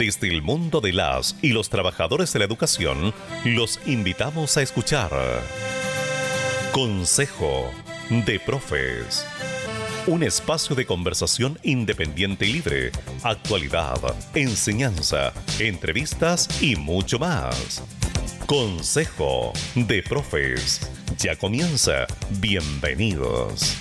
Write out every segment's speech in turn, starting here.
Desde el mundo de las y los trabajadores de la educación, los invitamos a escuchar Consejo de Profes. Un espacio de conversación independiente y libre, actualidad, enseñanza, entrevistas y mucho más. Consejo de Profes. Ya comienza. Bienvenidos.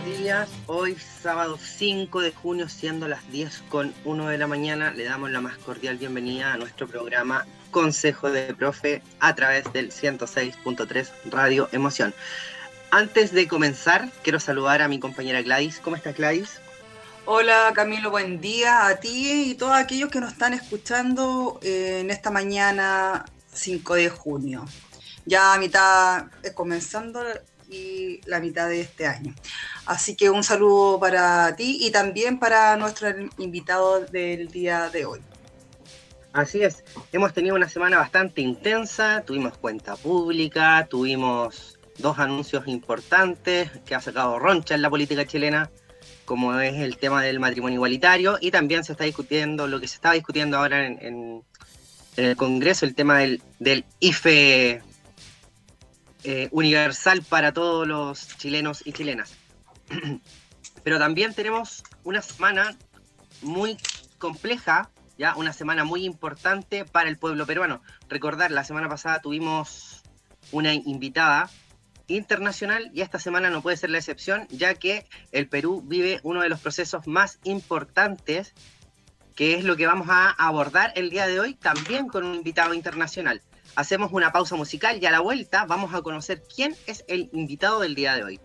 Buenos días. Hoy, sábado 5 de junio, siendo las 10 con 1 de la mañana, le damos la más cordial bienvenida a nuestro programa Consejo de Profe a través del 106.3 Radio Emoción. Antes de comenzar, quiero saludar a mi compañera Gladys. ¿Cómo estás, Gladys? Hola Camilo, buen día a ti y todos aquellos que nos están escuchando eh, en esta mañana 5 de junio. Ya a mitad, eh, comenzando y la mitad de este año. Así que un saludo para ti y también para nuestro invitado del día de hoy. Así es, hemos tenido una semana bastante intensa, tuvimos cuenta pública, tuvimos dos anuncios importantes que ha sacado Roncha en la política chilena, como es el tema del matrimonio igualitario, y también se está discutiendo lo que se estaba discutiendo ahora en, en, el Congreso, el tema del, del IFE eh, universal para todos los chilenos y chilenas. Pero también tenemos una semana muy compleja, ya una semana muy importante para el pueblo peruano. Recordar, la semana pasada tuvimos una invitada internacional y esta semana no puede ser la excepción, ya que el Perú vive uno de los procesos más importantes, que es lo que vamos a abordar el día de hoy, también con un invitado internacional. Hacemos una pausa musical y a la vuelta vamos a conocer quién es el invitado del día de hoy.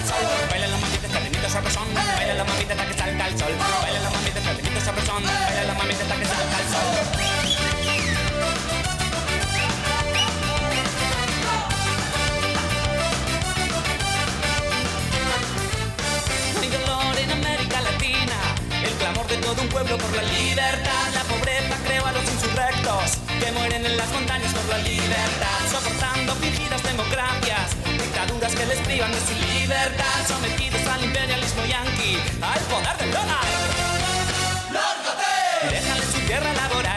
El sol. Baila la mamita, está limita sabrosón. Baila la mamita hasta que salga el sol. Baila la mamita, está limita sabrosón. Baila la mamita hasta que salga el sol. De todo un pueblo por la libertad, la pobreza creó a los insurrectos que mueren en las montañas por la libertad, soportando dictaduras que les privan de su libertad, sometidos al imperialismo yanqui, al poder del dólar. Déjale su tierra laborar,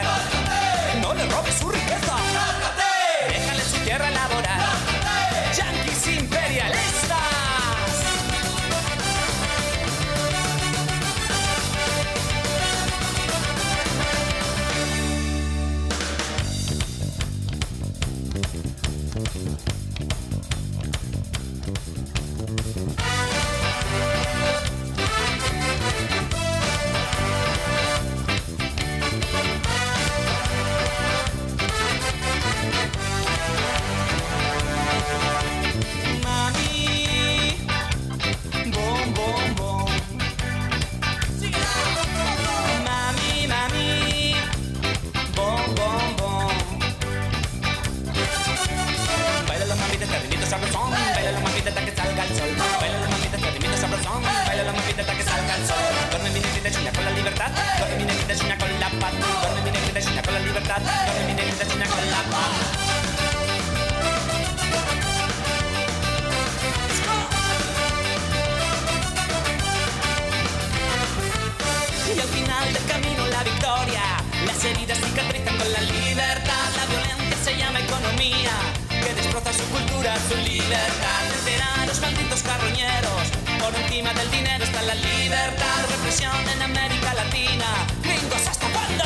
libertad. Vencerán los malditos carroñeros. Por encima del dinero está la libertad. Represión en América Latina. Gringos, ¿hasta cuándo?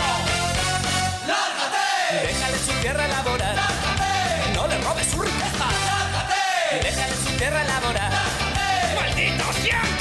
¡Lárgate! Déjale su tierra laboral. ¡Lárgate! No le robes su riqueza. ¡Lárgate! Déjale su tierra laboral. ¡Lárgate! ¡Malditos yankees!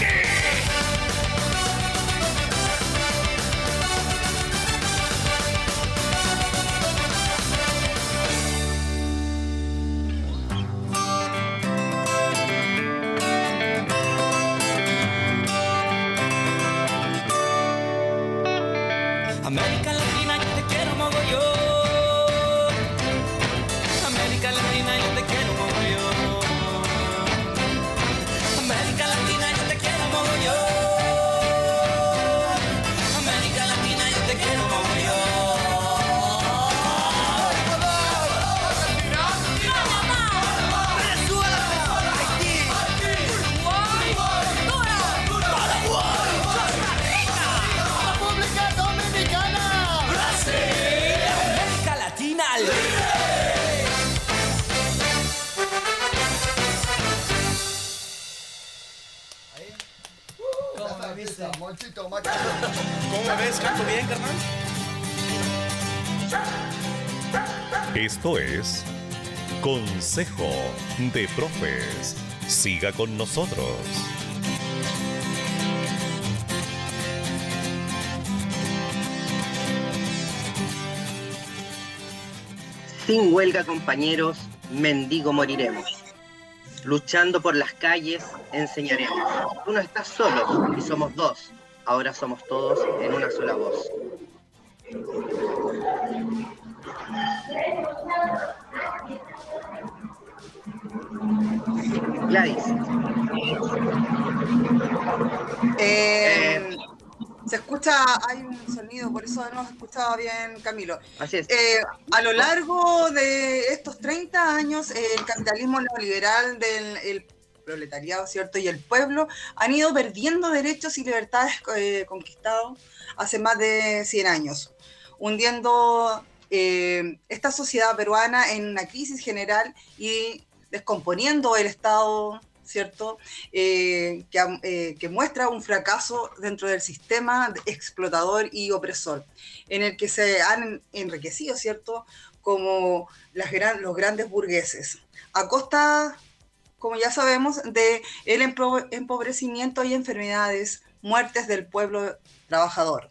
¿Cómo me ves? ¿Canto bien, carnal? Esto es Consejo de Profes. Siga con nosotros. Sin huelga, compañeros, mendigo moriremos. Luchando por las calles, enseñaremos. Tú no estás solo y somos dos. Ahora somos todos en una sola voz. Gladys, Eh, se escucha, hay un sonido, por eso no se escuchaba bien Camilo. así es. Eh, a lo largo de estos 30 años, eh, el capitalismo neoliberal del el proletariado, ¿cierto? Y el pueblo han ido perdiendo derechos y libertades eh, conquistados hace más de 100 años, hundiendo eh, esta sociedad peruana en una crisis general y descomponiendo el Estado, ¿cierto? Eh, que, eh, que muestra un fracaso dentro del sistema explotador y opresor, en el que se han enriquecido, ¿cierto? Como las gran- los grandes burgueses, a costa, como ya sabemos, de el empobrecimiento y enfermedades, muertes del pueblo trabajador,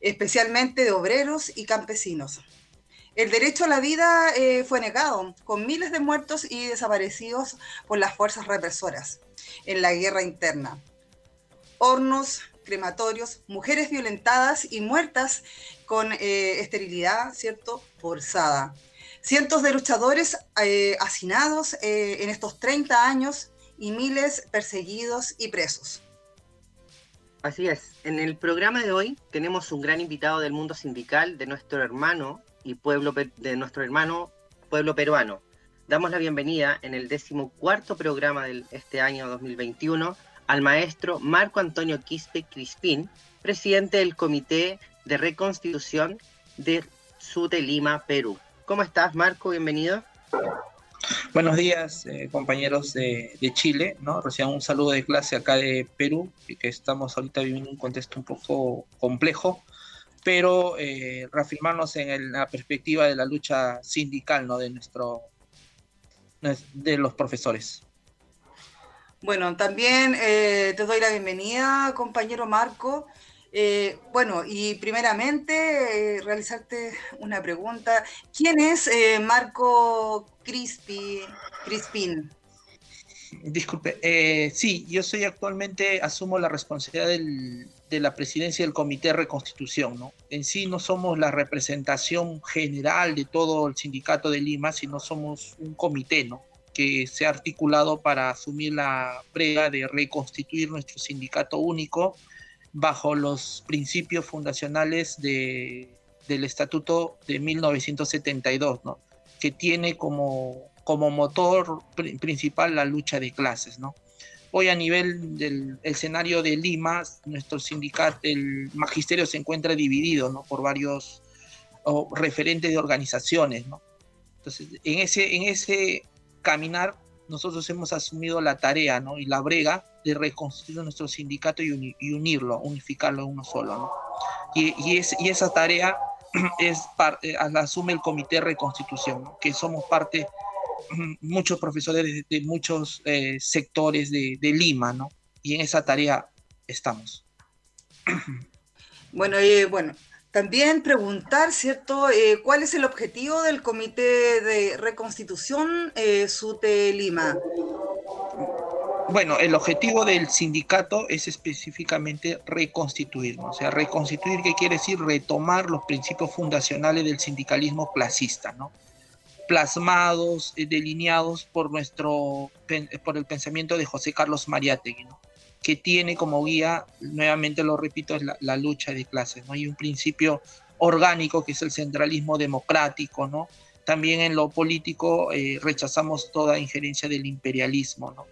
especialmente de obreros y campesinos. El derecho a la vida eh, fue negado, con miles de muertos y desaparecidos por las fuerzas represoras en la guerra interna. Hornos, crematorios, mujeres violentadas y muertas con eh, esterilidad, ¿cierto? Forzada. Cientos de luchadores eh, hacinados eh, en estos 30 años y miles perseguidos y presos. Así es. En el programa de hoy tenemos un gran invitado del mundo sindical de nuestro hermano y pueblo de nuestro hermano pueblo peruano. Damos la bienvenida en el decimocuarto programa de este año 2021 al maestro Marco Antonio Quispe Crispín, presidente del Comité de Reconstitución de Sute Lima, Perú. ¿Cómo estás, Marco? Bienvenido. Buenos días, eh, compañeros de, de Chile, ¿no? Recién un saludo de clase acá de Perú, y que estamos ahorita viviendo un contexto un poco complejo, pero eh, reafirmarnos en el- la perspectiva de la lucha sindical, ¿no? De nuestro, de los profesores. Bueno, también eh, te doy la bienvenida, compañero Marco. Eh, bueno, y primeramente eh, realizarte una pregunta. ¿Quién es eh, Marco Crispi, Crispín? Disculpe, sí, yo soy actualmente, asumo la responsabilidad de la presidencia del Comité de Reconstitución, ¿no? En sí no somos la representación general de todo el sindicato de Lima, sino somos un comité, ¿no? Que se ha articulado para asumir la prueba de reconstituir nuestro sindicato único bajo los principios fundacionales de, del Estatuto de 1972, ¿no? que tiene como, como motor pri- principal la lucha de clases. ¿no? Hoy a nivel del escenario de Lima, nuestro sindicato, el magisterio se encuentra dividido ¿no? por varios o, referentes de organizaciones. ¿no? Entonces, en ese, en ese caminar, nosotros hemos asumido la tarea ¿no? y la brega de reconstruir nuestro sindicato y, uni- y unirlo, unificarlo en uno solo. ¿no? Y, y, es- y esa tarea es eh, la asume el Comité de Reconstitución, ¿no? que somos parte, muchos profesores de, de muchos eh, sectores de, de Lima, ¿no? y en esa tarea estamos. Bueno, eh, bueno, también preguntar, ¿cierto? Eh, ¿Cuál es el objetivo del Comité de Reconstitución eh, SUTE Lima? Bueno, el objetivo del sindicato es específicamente reconstituirnos, o sea, reconstituir, ¿qué quiere decir? Retomar los principios fundacionales del sindicalismo clasista, ¿no? Plasmados, eh, delineados por nuestro, por el pensamiento de José Carlos Mariátegui, ¿no? Que tiene como guía, nuevamente lo repito, es la, la lucha de clases, ¿no? Hay un principio orgánico que es el centralismo democrático, ¿no? También en lo político eh, rechazamos toda injerencia del imperialismo, ¿no?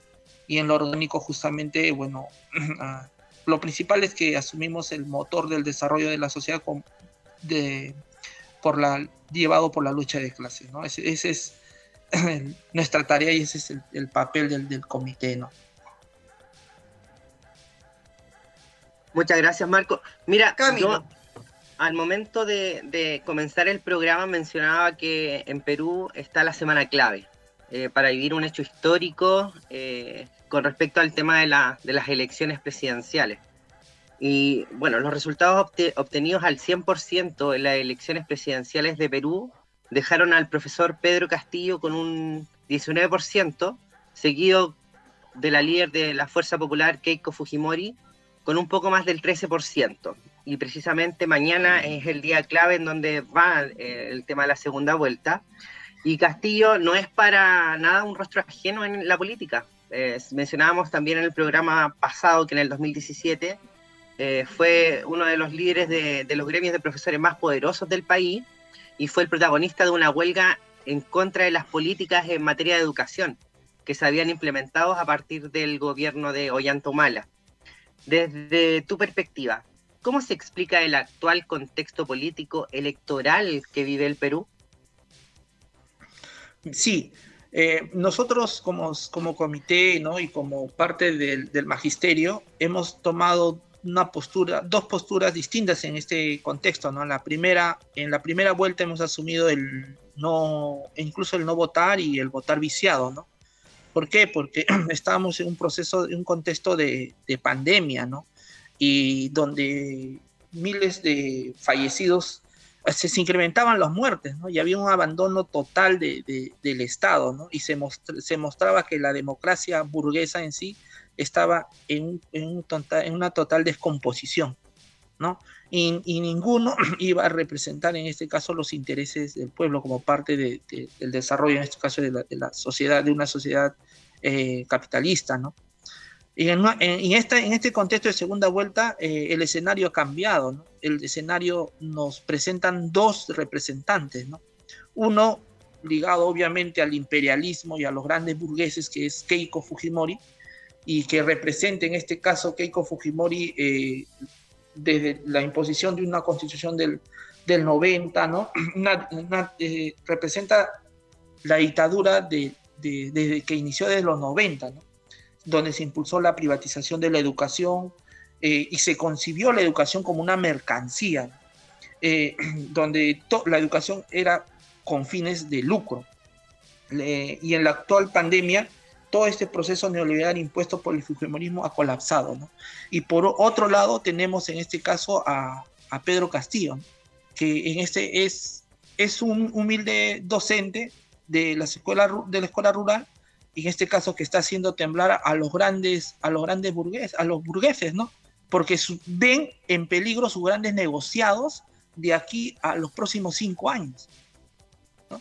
y en lo orgánico justamente, bueno, ah, lo principal es que asumimos el motor del desarrollo de la sociedad con- de, por la, llevado por la lucha de clases, ¿no? Ese, ese es nuestra tarea y ese es el, el papel del, del comité, ¿no? Muchas gracias, Marco. Mira, Camilo. yo al momento de, de comenzar el programa mencionaba que en Perú está la semana clave eh, para vivir un hecho histórico eh, con respecto al tema de, la- de las elecciones presidenciales. Y bueno, los resultados obte- obtenidos al 100% en las elecciones presidenciales de Perú dejaron al profesor Pedro Castillo con un 19%, seguido de la líder de la Fuerza Popular, Keiko Fujimori, con un poco más del 13%. Y precisamente mañana es el día clave en donde va eh, el tema de la segunda vuelta. Y Castillo no es para nada un rostro ajeno en la política. Eh, mencionábamos también en el programa pasado que en el 2017 eh, fue uno de los líderes de, de los gremios de profesores más poderosos del país y fue el protagonista de una huelga en contra de las políticas en materia de educación que se habían implementado a partir del gobierno de Ollanta Humala. Desde tu perspectiva, ¿cómo se explica el actual contexto político electoral que vive el Perú? Sí, eh, nosotros como, como comité ¿no? y como parte del, del magisterio hemos tomado una postura, dos posturas distintas en este contexto, ¿no? La primera, en la primera vuelta hemos asumido el no, incluso el no votar y el votar viciado, ¿no? ¿Por qué? Porque estábamos en un proceso, en un contexto de, de pandemia, ¿no? Y donde miles de fallecidos se, se incrementaban las muertes, ¿no? Y había un abandono total de, de, del Estado, ¿no? Y se, mostra, se mostraba que la democracia burguesa en sí estaba en, en, un total, en una total descomposición, ¿no? Y, y, ninguno iba a representar en este caso los intereses del pueblo como parte de, de, del desarrollo, en este caso de la, de sociedad, de una sociedad eh, capitalista, ¿no? Y en, en, esta, en este contexto de segunda vuelta, eh, el escenario ha cambiado, ¿no? El escenario nos presentan dos representantes, ¿no? Uno ligado obviamente al imperialismo y a los grandes burgueses, que es Keiko Fujimori, y que representa en este caso Keiko Fujimori eh, desde la imposición de una constitución del, del 90, ¿no? Una, una, eh, representa la dictadura de, de, desde que inició desde los 90, ¿no? donde se impulsó la privatización de la educación eh, y se concibió la educación como una mercancía, eh, donde la educación era con fines de lucro. Le y en la actual pandemia, todo este proceso neoliberal impuesto por el fujimorismo ha colapsado. ¿no? Y por otro lado, tenemos en este caso a, a Pedro Castillo, que en este es, es un humilde docente de la escuela, de la escuela rural, y en este caso que está haciendo temblar a los grandes, a los grandes burgueses, a los burgueses, ¿no? Porque ven en peligro sus grandes negociados de aquí a los próximos cinco años. ¿no?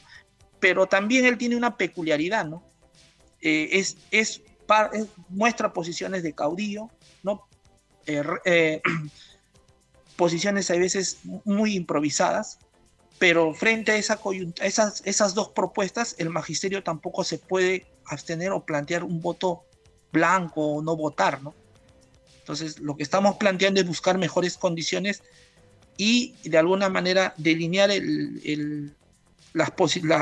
Pero también él tiene una peculiaridad, ¿no? Eh, es, es, muestra posiciones de caudillo, ¿no? eh, eh, posiciones a veces muy improvisadas, pero frente a, esa esas, esas dos propuestas, el magisterio tampoco se puede abstener o plantear un voto blanco o no votar, ¿no? Entonces, lo que estamos planteando es buscar mejores condiciones y de alguna manera delinear el, las,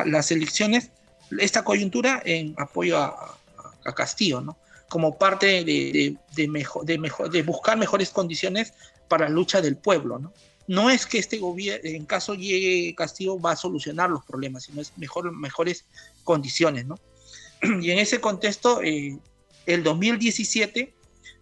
las elecciones, esta coyuntura en apoyo a, Castillo, ¿no? Como parte de, de, mejor, de, buscar mejores condiciones para la lucha del pueblo, ¿no? No es que este gobierno, en caso llegue Castillo, va a solucionar los problemas, sino es mejor, mejores condiciones, ¿no? Y en ese contexto, eh, el 2017,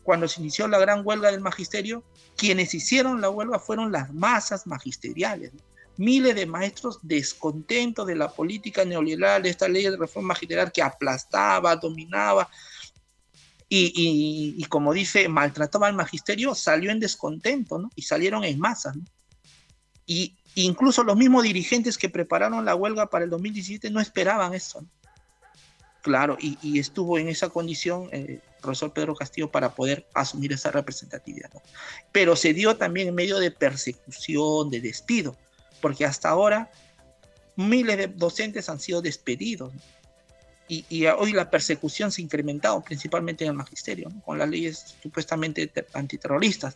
cuando se inició la gran huelga del magisterio, quienes hicieron la huelga fueron las masas magisteriales. Miles de maestros descontentos de la política neoliberal, de esta ley de reforma magisterial que aplastaba, dominaba y, como dice, maltrataba al magisterio, salió en descontento, ¿no? Y salieron en masa, ¿no? Y incluso los mismos dirigentes que prepararon la huelga para el 2017 no esperaban eso. Claro, y, estuvo en esa condición el eh, profesor Pedro Castillo para poder asumir esa representatividad. Pero se dio también en medio de persecución, de despido, porque hasta ahora miles de docentes han sido despedidos. Y, hoy la persecución se ha incrementado, principalmente en el magisterio, con las leyes supuestamente antiterroristas.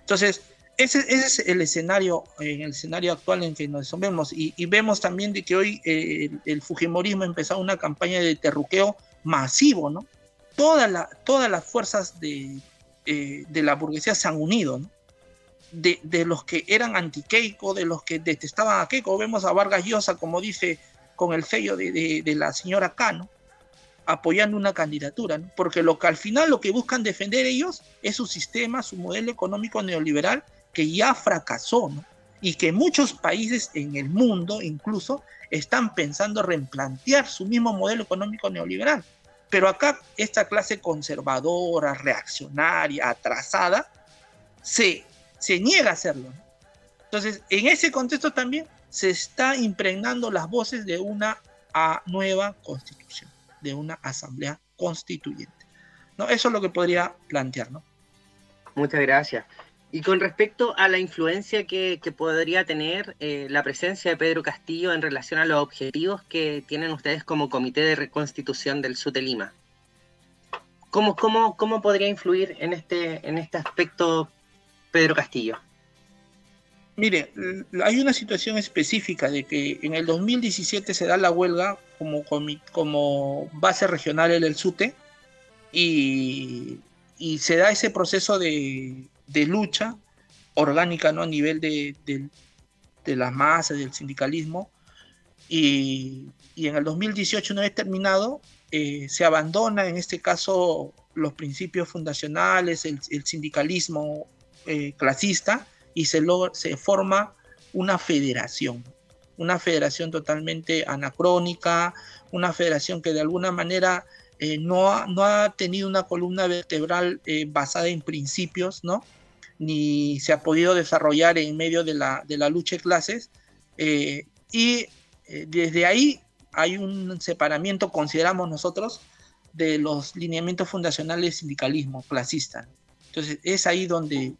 Entonces, ese, es el escenario, en el escenario actual en que nos vemos. Y, vemos también de que hoy eh, el, Fujimorismo ha empezado una campaña de terruqueo masivo, ¿no? Todas las fuerzas de, eh, de la burguesía se han unido, ¿no? De, de, los que eran anti-Keiko, de los que detestaban a Keiko. Vemos a Vargas Llosa, como dice, con el sello de, de, la señora Cano, apoyando una candidatura, porque lo que al final lo que buscan defender ellos es su sistema, su modelo económico neoliberal que ya fracasó. Y que muchos países en el mundo incluso están pensando replantear su mismo modelo económico neoliberal. Pero acá esta clase conservadora, reaccionaria, atrasada, se, se niega a hacerlo. Entonces, en ese contexto también se está impregnando las voces de una nueva constitución, de una asamblea constituyente. ¿no? Eso es lo que podría plantear. ¿no? Muchas gracias. Y con respecto a la influencia que, podría tener eh, la presencia de Pedro Castillo en relación a los objetivos que tienen ustedes como Comité de Reconstitución del SUTE Lima, ¿cómo, cómo, cómo podría influir en este, en este aspecto Pedro Castillo? Mire, hay una situación específica de que en el 2017 se da la huelga como, como base regional en el SUTE y, y se da ese proceso de, de lucha orgánica ¿no? a nivel de, de, las masas, del sindicalismo. Y, y, en el 2018, una vez terminado, eh, se abandona en este caso los principios fundacionales, el, sindicalismo eh, clasista, y se, forma una federación, una federación totalmente anacrónica, una federación que de alguna manera eh, no, ha, no, ha, tenido una columna vertebral basada en principios, ¿no? ni se ha podido desarrollar en medio de la, de la lucha de clases. Eh, y eh, desde ahí hay un separamiento, consideramos nosotros, de los lineamientos fundacionales sindicalismo clasista. Entonces es ahí donde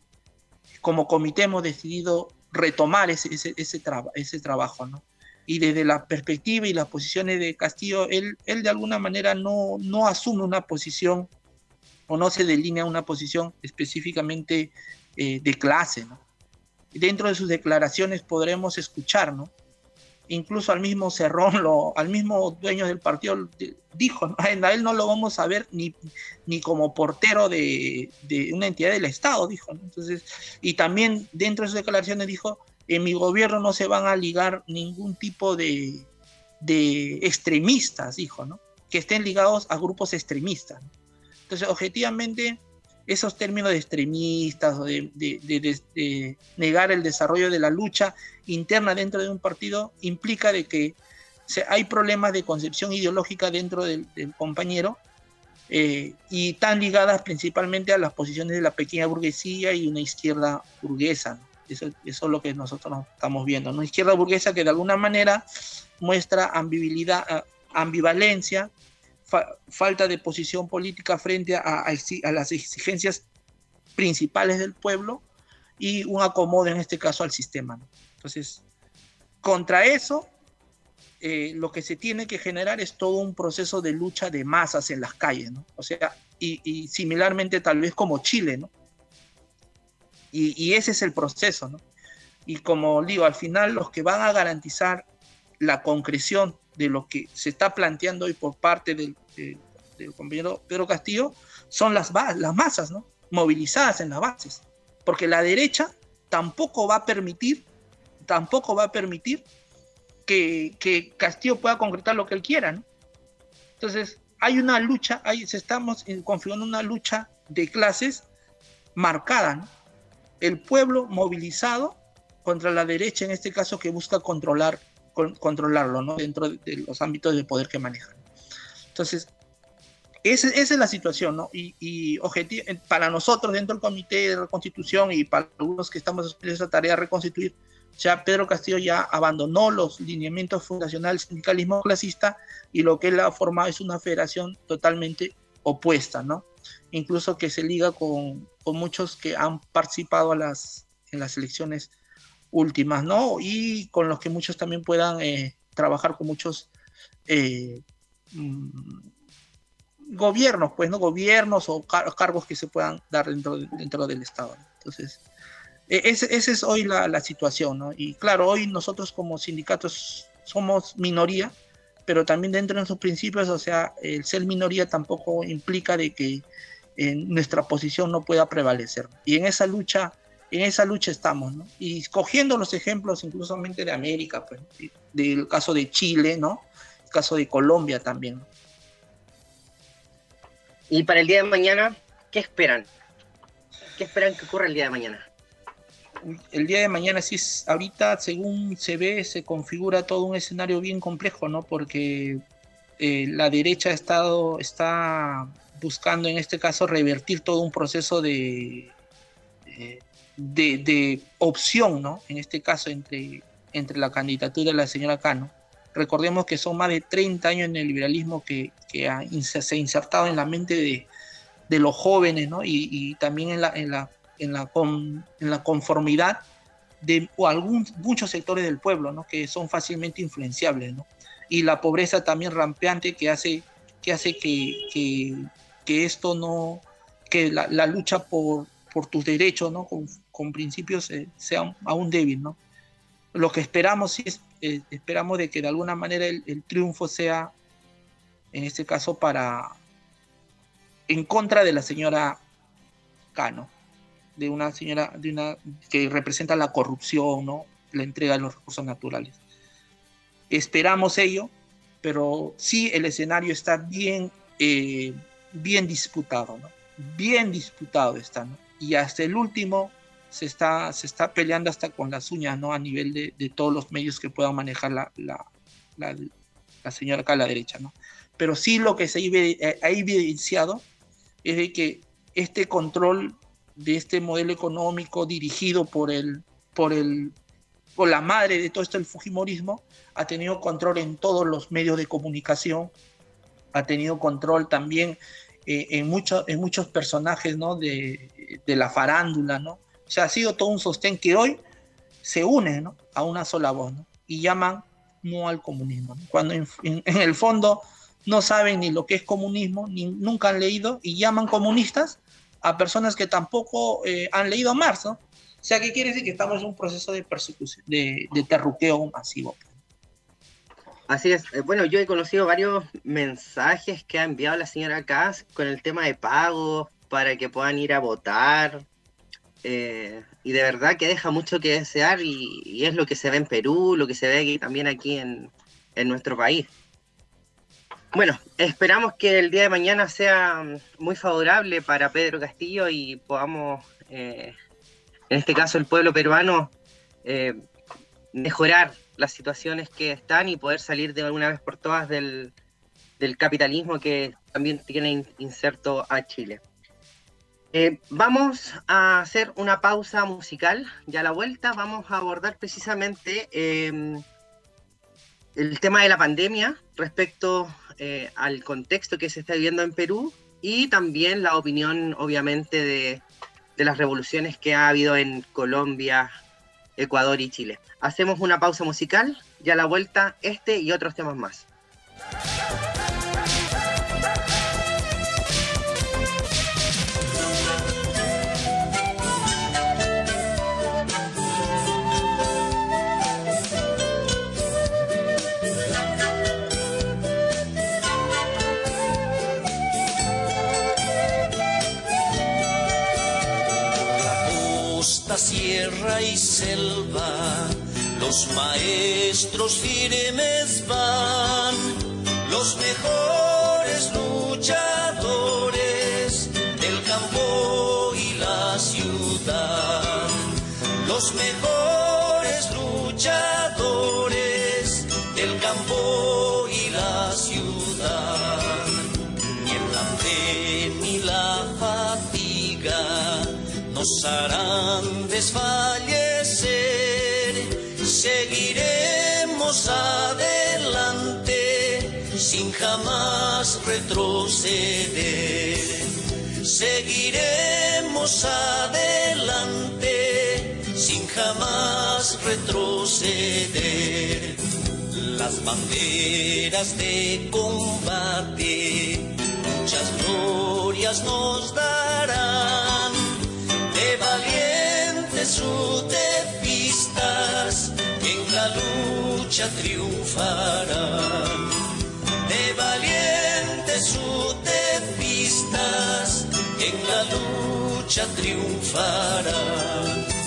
como comité hemos decidido retomar ese, ese, ese, ese trabajo. ¿no? Y desde la perspectiva y las posiciones de Castillo, él, él de alguna manera no, no asume una posición o no se delinea una posición específicamente eh, de clase. ¿no? Dentro de sus declaraciones podremos escuchar, ¿no? Incluso al mismo Cerrón, al mismo dueño del partido, dijo, a él no lo vamos a ver ni, ni como portero de, de una entidad del Estado, dijo. Entonces, y también dentro de sus declaraciones dijo, en mi gobierno no se van a ligar ningún tipo de, de extremistas, dijo, ¿no? que estén ligados a grupos extremistas. Entonces, objetivamente, esos términos de extremistas o de, negar el desarrollo de la lucha interna dentro de un partido implica de que hay problemas de concepción ideológica dentro del, compañero eh, y están ligadas principalmente a las posiciones de la pequeña burguesía y una izquierda burguesa. Eso, eso, es lo que nosotros estamos viendo. Una izquierda burguesa que de alguna manera muestra ambivalidad, ambivalencia falta de posición política frente a, las exigencias principales del pueblo y un acomodo en este caso al sistema. Entonces, contra eso, eh, lo que se tiene que generar es todo un proceso de lucha de masas en las calles, ¿no? O sea, y, y similarmente tal vez como Chile, ¿no? Y, y, ese es el proceso, ¿no? Y como digo, al final los que van a garantizar la concreción de lo que se está planteando hoy por parte del, del, del compañero Pedro Castillo son las, las masas, ¿no? Movilizadas en las bases. Porque la derecha tampoco va a permitir, tampoco va a permitir que, Castillo pueda concretar lo que él quiera. Entonces, hay una lucha, hay, estamos configurando una lucha de clases marcada. El pueblo movilizado contra la derecha, en este caso, que busca controlar, con, controlarlo, ¿no? Dentro de, de, los ámbitos de poder que manejan. Entonces, esa, esa es la situación, ¿no? Y, y para nosotros, dentro del Comité de Reconstitución y para algunos que estamos en esa tarea de reconstituir, ya Pedro Castillo ya abandonó los lineamientos fundacionales del sindicalismo clasista y lo que él ha formado es una federación totalmente opuesta, ¿no? Incluso que se liga con, con muchos que han participado a las, en las elecciones últimas, ¿no? Y con los que muchos también puedan eh, trabajar con muchos eh, mmm, gobiernos, pues, ¿no? Gobiernos o car cargos que se puedan dar dentro, de, dentro del Estado. Entonces, esa ese es hoy la, la, situación, ¿no? Y claro, hoy nosotros como sindicatos somos minoría, pero también dentro de nuestros principios, o sea, el ser minoría tampoco implica de que eh, nuestra posición no pueda prevalecer. Y en esa lucha, en esa lucha estamos, ¿no? Y cogiendo los ejemplos incluso de América, pues, del caso de Chile, ¿no? El caso de Colombia también, ¿no? Y para el día de mañana, ¿qué esperan? ¿Qué esperan que ocurra el día de mañana? El día de mañana, sí, ahorita, según se ve, se configura todo un escenario bien complejo, ¿no? Porque eh, la derecha ha estado, está buscando, en este caso, revertir todo un proceso de, de, de opción, ¿no? En este caso, entre, entre la candidatura de la señora Cano. Recordemos que son más de 30 años en el liberalismo que, que ha, se ha insertado en la mente de, de los jóvenes ¿no? y, y, también en la, en la, en la, con, en la conformidad de o algún, muchos sectores del pueblo ¿no? que son fácilmente influenciables. ¿no? Y la pobreza también rampeante que hace que, hace que, que, que esto no, que la, la lucha por, por, tus derechos ¿no? Con principios eh, sea aún débil. ¿no? Lo que esperamos es eh, esperamos de que de alguna manera el, el, triunfo sea, en este caso, para en contra de la señora Cano, de una señora de una, que representa la corrupción, ¿no? la entrega de los recursos naturales. Esperamos ello, pero sí el escenario está bien, eh, bien disputado, ¿no? bien disputado está, ¿no? y hasta el último se está, se está peleando hasta con las uñas, ¿no? A nivel de, de todos los medios que puedan manejar la, la, la, señora acá a la derecha, ¿no? Pero sí lo que se ha evidenciado es de que este control de este modelo económico dirigido por el, por el, por la madre de todo esto, el Fujimorismo, ha tenido control en todos los medios de comunicación, ha tenido control también eh, en, mucho, en muchos personajes, ¿no? De, de la farándula, ¿no? O sea, ha sido todo un sostén que hoy se une a una sola voz y llaman no al comunismo. Cuando en, el fondo no saben ni lo que es comunismo, ni nunca han leído y llaman comunistas a personas que tampoco eh, han leído Marx. ¿no? O sea, ¿qué quiere decir? Que estamos en un proceso de persecución, de, de terruqueo masivo. Así es. Bueno, yo he conocido varios mensajes que ha enviado la señora Kass con el tema de pagos para que puedan ir a votar, eh, y de verdad que deja mucho que desear y, es lo que se ve en Perú, lo que se ve aquí, también aquí en, en, nuestro país. Bueno, esperamos que el día de mañana sea muy favorable para Pedro Castillo y podamos, eh, en este caso el pueblo peruano, eh, mejorar las situaciones que están y poder salir de alguna vez por todas del, del capitalismo que también tiene inserto a Chile. Eh, vamos a hacer una pausa musical. Ya a la vuelta vamos a abordar precisamente eh, el tema de la pandemia respecto eh, al contexto que se está viviendo en Perú y también la opinión, obviamente, de, de las revoluciones que ha habido en Colombia, Ecuador y Chile. Hacemos una pausa musical y a la vuelta este y otros temas más. Sierra y selva, los maestros firmes van, los mejores luchadores retroceder. Seguiremos adelante sin jamás retroceder. Las banderas de combate muchas glorias nos darán de valientes que en la lucha triunfarán. Valientes utepistas que en la lucha triunfarán.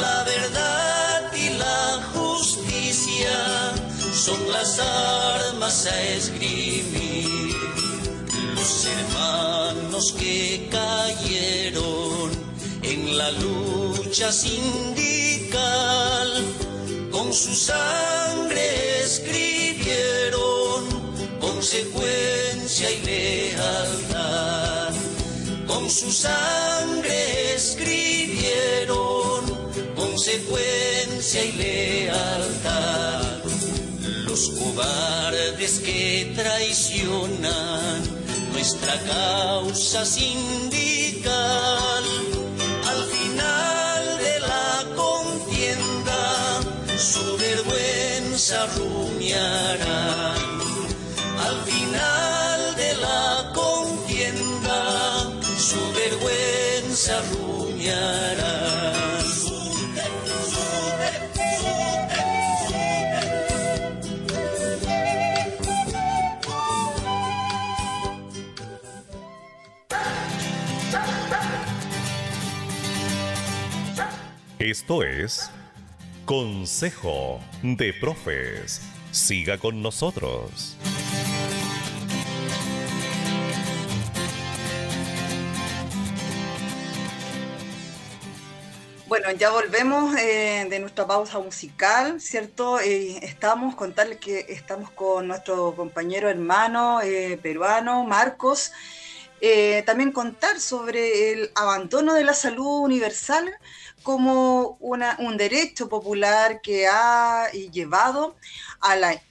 La verdad y la justicia son las armas a esgrimir. Los hermanos que cayeron en la lucha sindical, con su sangre escribieron consecuencia y lealtad. Con su sangre escribieron consecuencia y lealtad. Los cobardes que traicionan nuestra causa sindical al final de la contienda su vergüenza rumiarán. Esto es Consejo de Profes. Siga con nosotros. Bueno, ya volvemos eh, de nuestra pausa musical, ¿cierto? Eh, estamos, contarles que estamos con nuestro compañero hermano eh, peruano, Marcos. Eh, también contar sobre el abandono de la salud universal como una, un derecho popular que ha llevado a la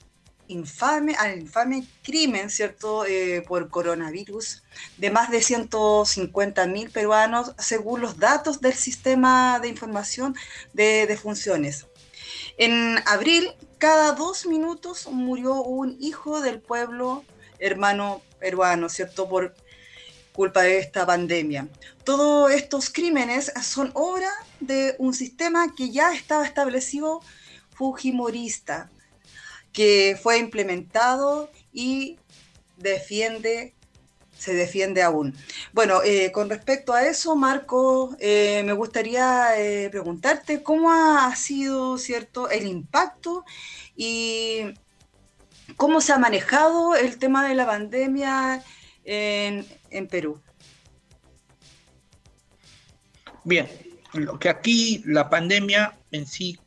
infame, al infame crimen, ¿cierto?, eh, por coronavirus de más de 150 mil peruanos, según los datos del sistema de información de defunciones. En abril, cada dos minutos murió un hijo del pueblo hermano peruano, ¿cierto?, por culpa de esta pandemia. Todos estos crímenes son obra de un sistema que ya estaba establecido fujimorista, que fue implementado y defiende se defiende aún. Bueno, eh, con respecto a eso, Marco, eh, me gustaría eh, preguntarte cómo ha sido, ¿cierto?, el impacto y cómo se ha manejado el tema de la pandemia en, en Perú. Bien, lo que aquí la pandemia en sí,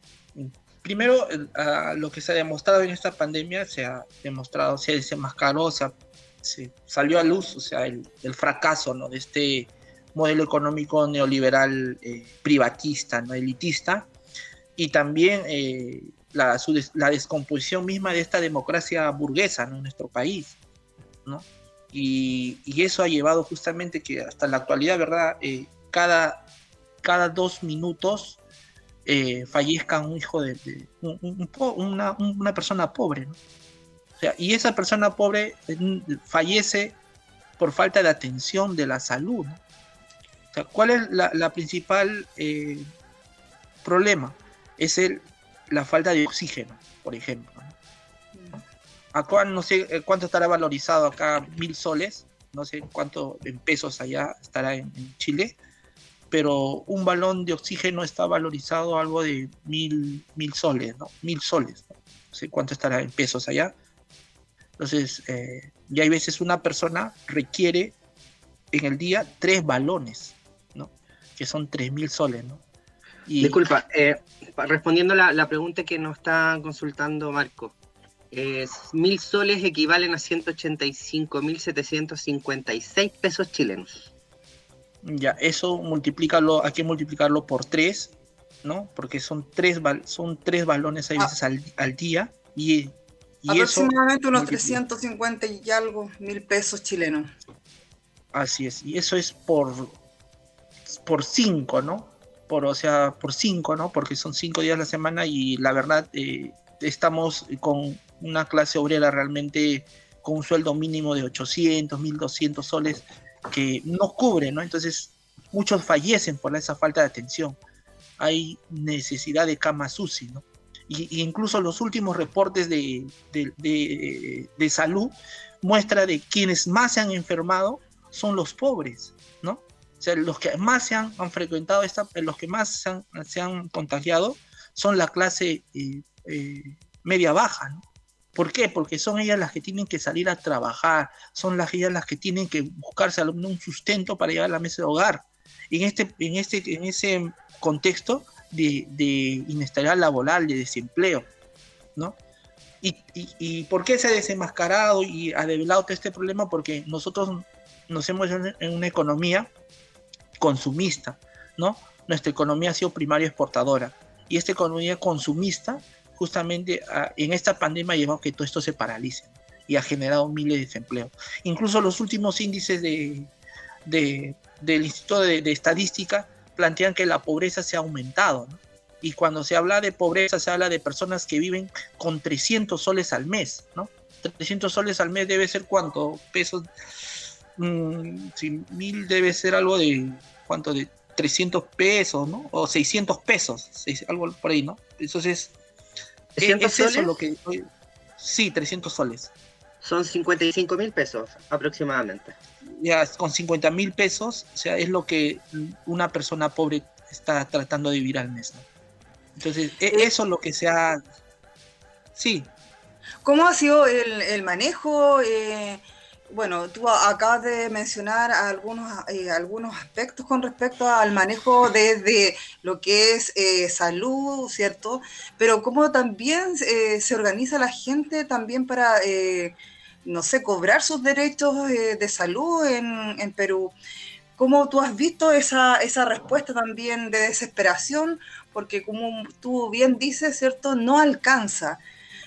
primero a lo que se ha demostrado en esta pandemia se ha demostrado, se desenmascaró, se, ha- se salió a luz, o sea, el, el fracaso ¿no? de este modelo económico neoliberal eh, privatista, ¿no? elitista, y también eh, la, su des- la descomposición misma de esta democracia burguesa ¿no? en nuestro país. ¿no? Y, y eso ha llevado justamente que hasta la actualidad, ¿verdad? Eh, cada, cada dos minutos eh, fallezca un hijo de, de- un- un- una, una persona pobre. ¿no? O sea, y esa persona pobre eh, fallece por falta de atención de la salud. ¿no? O sea, ¿cuál es la, la principal eh, problema? Es el, la falta de oxígeno, por ejemplo. ¿no? Acá no sé eh, cuánto estará valorizado acá, mil soles, no sé cuánto en pesos allá estará en, en Chile, pero un balón de oxígeno está valorizado algo de mil, mil soles, ¿no? Mil soles, ¿no? Sé cuánto estará en pesos allá. Entonces, eh, y hay veces una persona requiere en el día tres balones, ¿no? Que son tres mil soles, ¿no? Disculpa, eh, respondiendo la, la pregunta que nos está consultando Marco. mil soles equivalen a 185.756 pesos chilenos. Ya, eso multiplícalo, hay que multiplicarlo por tres, ¿no? Porque son tres, son tres balones hay Ah. veces al, al día y, y eso, Aproximadamente unos multiplica. 350 y algo mil pesos chilenos. así es, y eso es por, por cinco, ¿no? Por, o sea, por cinco, ¿no? Porque son cinco días a la semana y la verdad eh, estamos con una clase obrera realmente con un sueldo mínimo de 800, 1200 soles que no cubre, ¿no? Entonces, muchos fallecen por esa falta de atención. Hay necesidad de camas UCI, ¿no? Y, incluso los últimos reportes de, de- de- salud muestra de quienes más se han enfermado son los pobres, ¿no? O sea, los que más se han, han frecuentado, esta, los que más se han, se han contagiado son la clase eh, eh, media baja, ¿no? ¿Por qué? Porque son ellas las que tienen que salir a trabajar, son las ellas las que tienen que buscarse un sustento para llevar a la mesa de hogar. En este, en este, en ese contexto de, de inestabilidad laboral, de desempleo, ¿no? Y, y, y por qué se ha desenmascarado y ha develado todo este problema? Porque nosotros nos hemos en una economía consumista, ¿no? Nuestra economía ha sido primaria exportadora y esta economía consumista justamente ah, en esta pandemia ha llevado a que todo esto se paralice y ha generado miles de desempleo. Incluso los últimos índices de, de- del Instituto de, Estadística plantean que la pobreza se ha aumentado. Y cuando se habla de pobreza, se habla de personas que viven con 300 soles al mes. ¿no? 300 soles al mes debe ser cuánto? Pesos. Mm, si mil debe ser algo de. ¿Cuánto? De 300 pesos. O 600 pesos, algo por ahí, ¿no? Entonces, 300 es eso soles lo que. Sí, 300 soles. son 55 mil pesos aproximadamente. ya con 50 mil pesos, o sea, es lo que una persona pobre está tratando de vivir al mes. ¿no? Entonces, e- eso es lo que se ha... Sí, ¿Cómo ha sido el, el manejo? eh, bueno, tú acabas de mencionar algunos, eh, algunos aspectos con respecto al manejo desde lo que es eh, salud, ¿cierto? Pero cómo también eh, se organiza la gente también para, eh, no sé, cobrar sus derechos de salud en, en Perú. ¿Cómo tú has visto esa, esa respuesta también de desesperación? Porque como tú bien dices, ¿cierto? No alcanza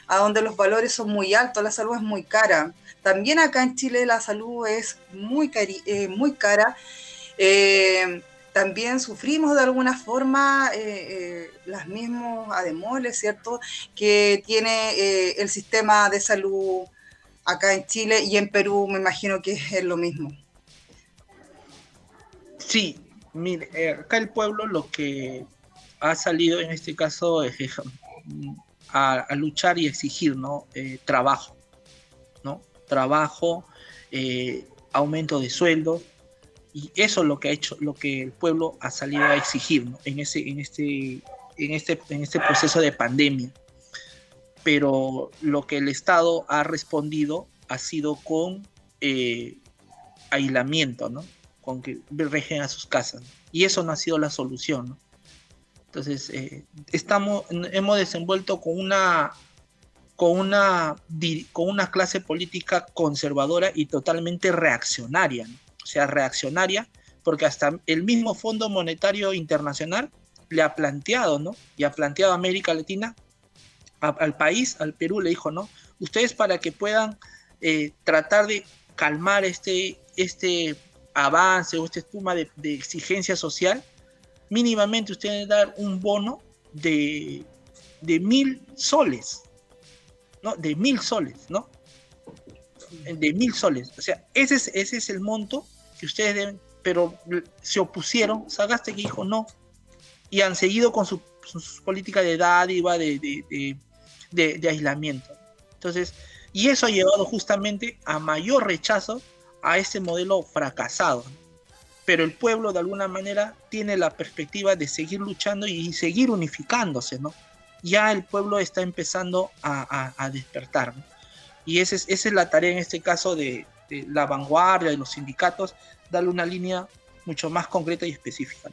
a donde los valores son muy altos, la salud es muy cara. También acá en Chile la salud es muy, eh, muy cara. Eh, también sufrimos de alguna forma eh, eh, las mismas ademoles, ¿cierto? Que tiene el sistema de salud acá en Chile y en Perú me imagino que es lo mismo. sí, mire, acá el pueblo lo que ha salido en este caso es eh, a, a luchar y exigir, ¿no? Trabajo. Trabajo, eh, aumento de sueldo, y eso es lo que ha hecho, lo que el pueblo ha salido a exigir ¿no? en, ese, en, este, en, este, en este proceso de pandemia. Pero lo que el Estado ha respondido ha sido con eh, aislamiento, ¿no? Con que regen a sus casas. Y eso no ha sido la solución, ¿no? Entonces, eh, estamos, hemos desenvuelto con una, con, una, con una clase política conservadora y totalmente reaccionaria, o sea, reaccionaria, porque hasta el mismo Fondo Monetario Internacional le ha planteado, ¿no? Y ha planteado a América Latina, al país, al Perú, le dijo, ¿no? Ustedes para que puedan eh, tratar de calmar este, este avance o esta espuma de, de exigencia social, mínimamente ustedes dar un bono de, de mil soles, ¿no? De mil soles, ¿no? De mil soles. O sea, ese es, ese es el monto que ustedes deben, pero se opusieron, Sagaste que dijo no, y han seguido con su, su política de dádiva, de, de, de, de aislamiento. Entonces, y eso ha llevado justamente a mayor rechazo a este modelo fracasado. Pero el pueblo de alguna manera tiene la perspectiva de seguir luchando y seguir unificándose, ¿no? Ya el pueblo está empezando a, a, a despertar, ¿no? Y esa es, esa es la tarea en este caso de, de, la vanguardia, de los sindicatos, darle una línea mucho más concreta y específica.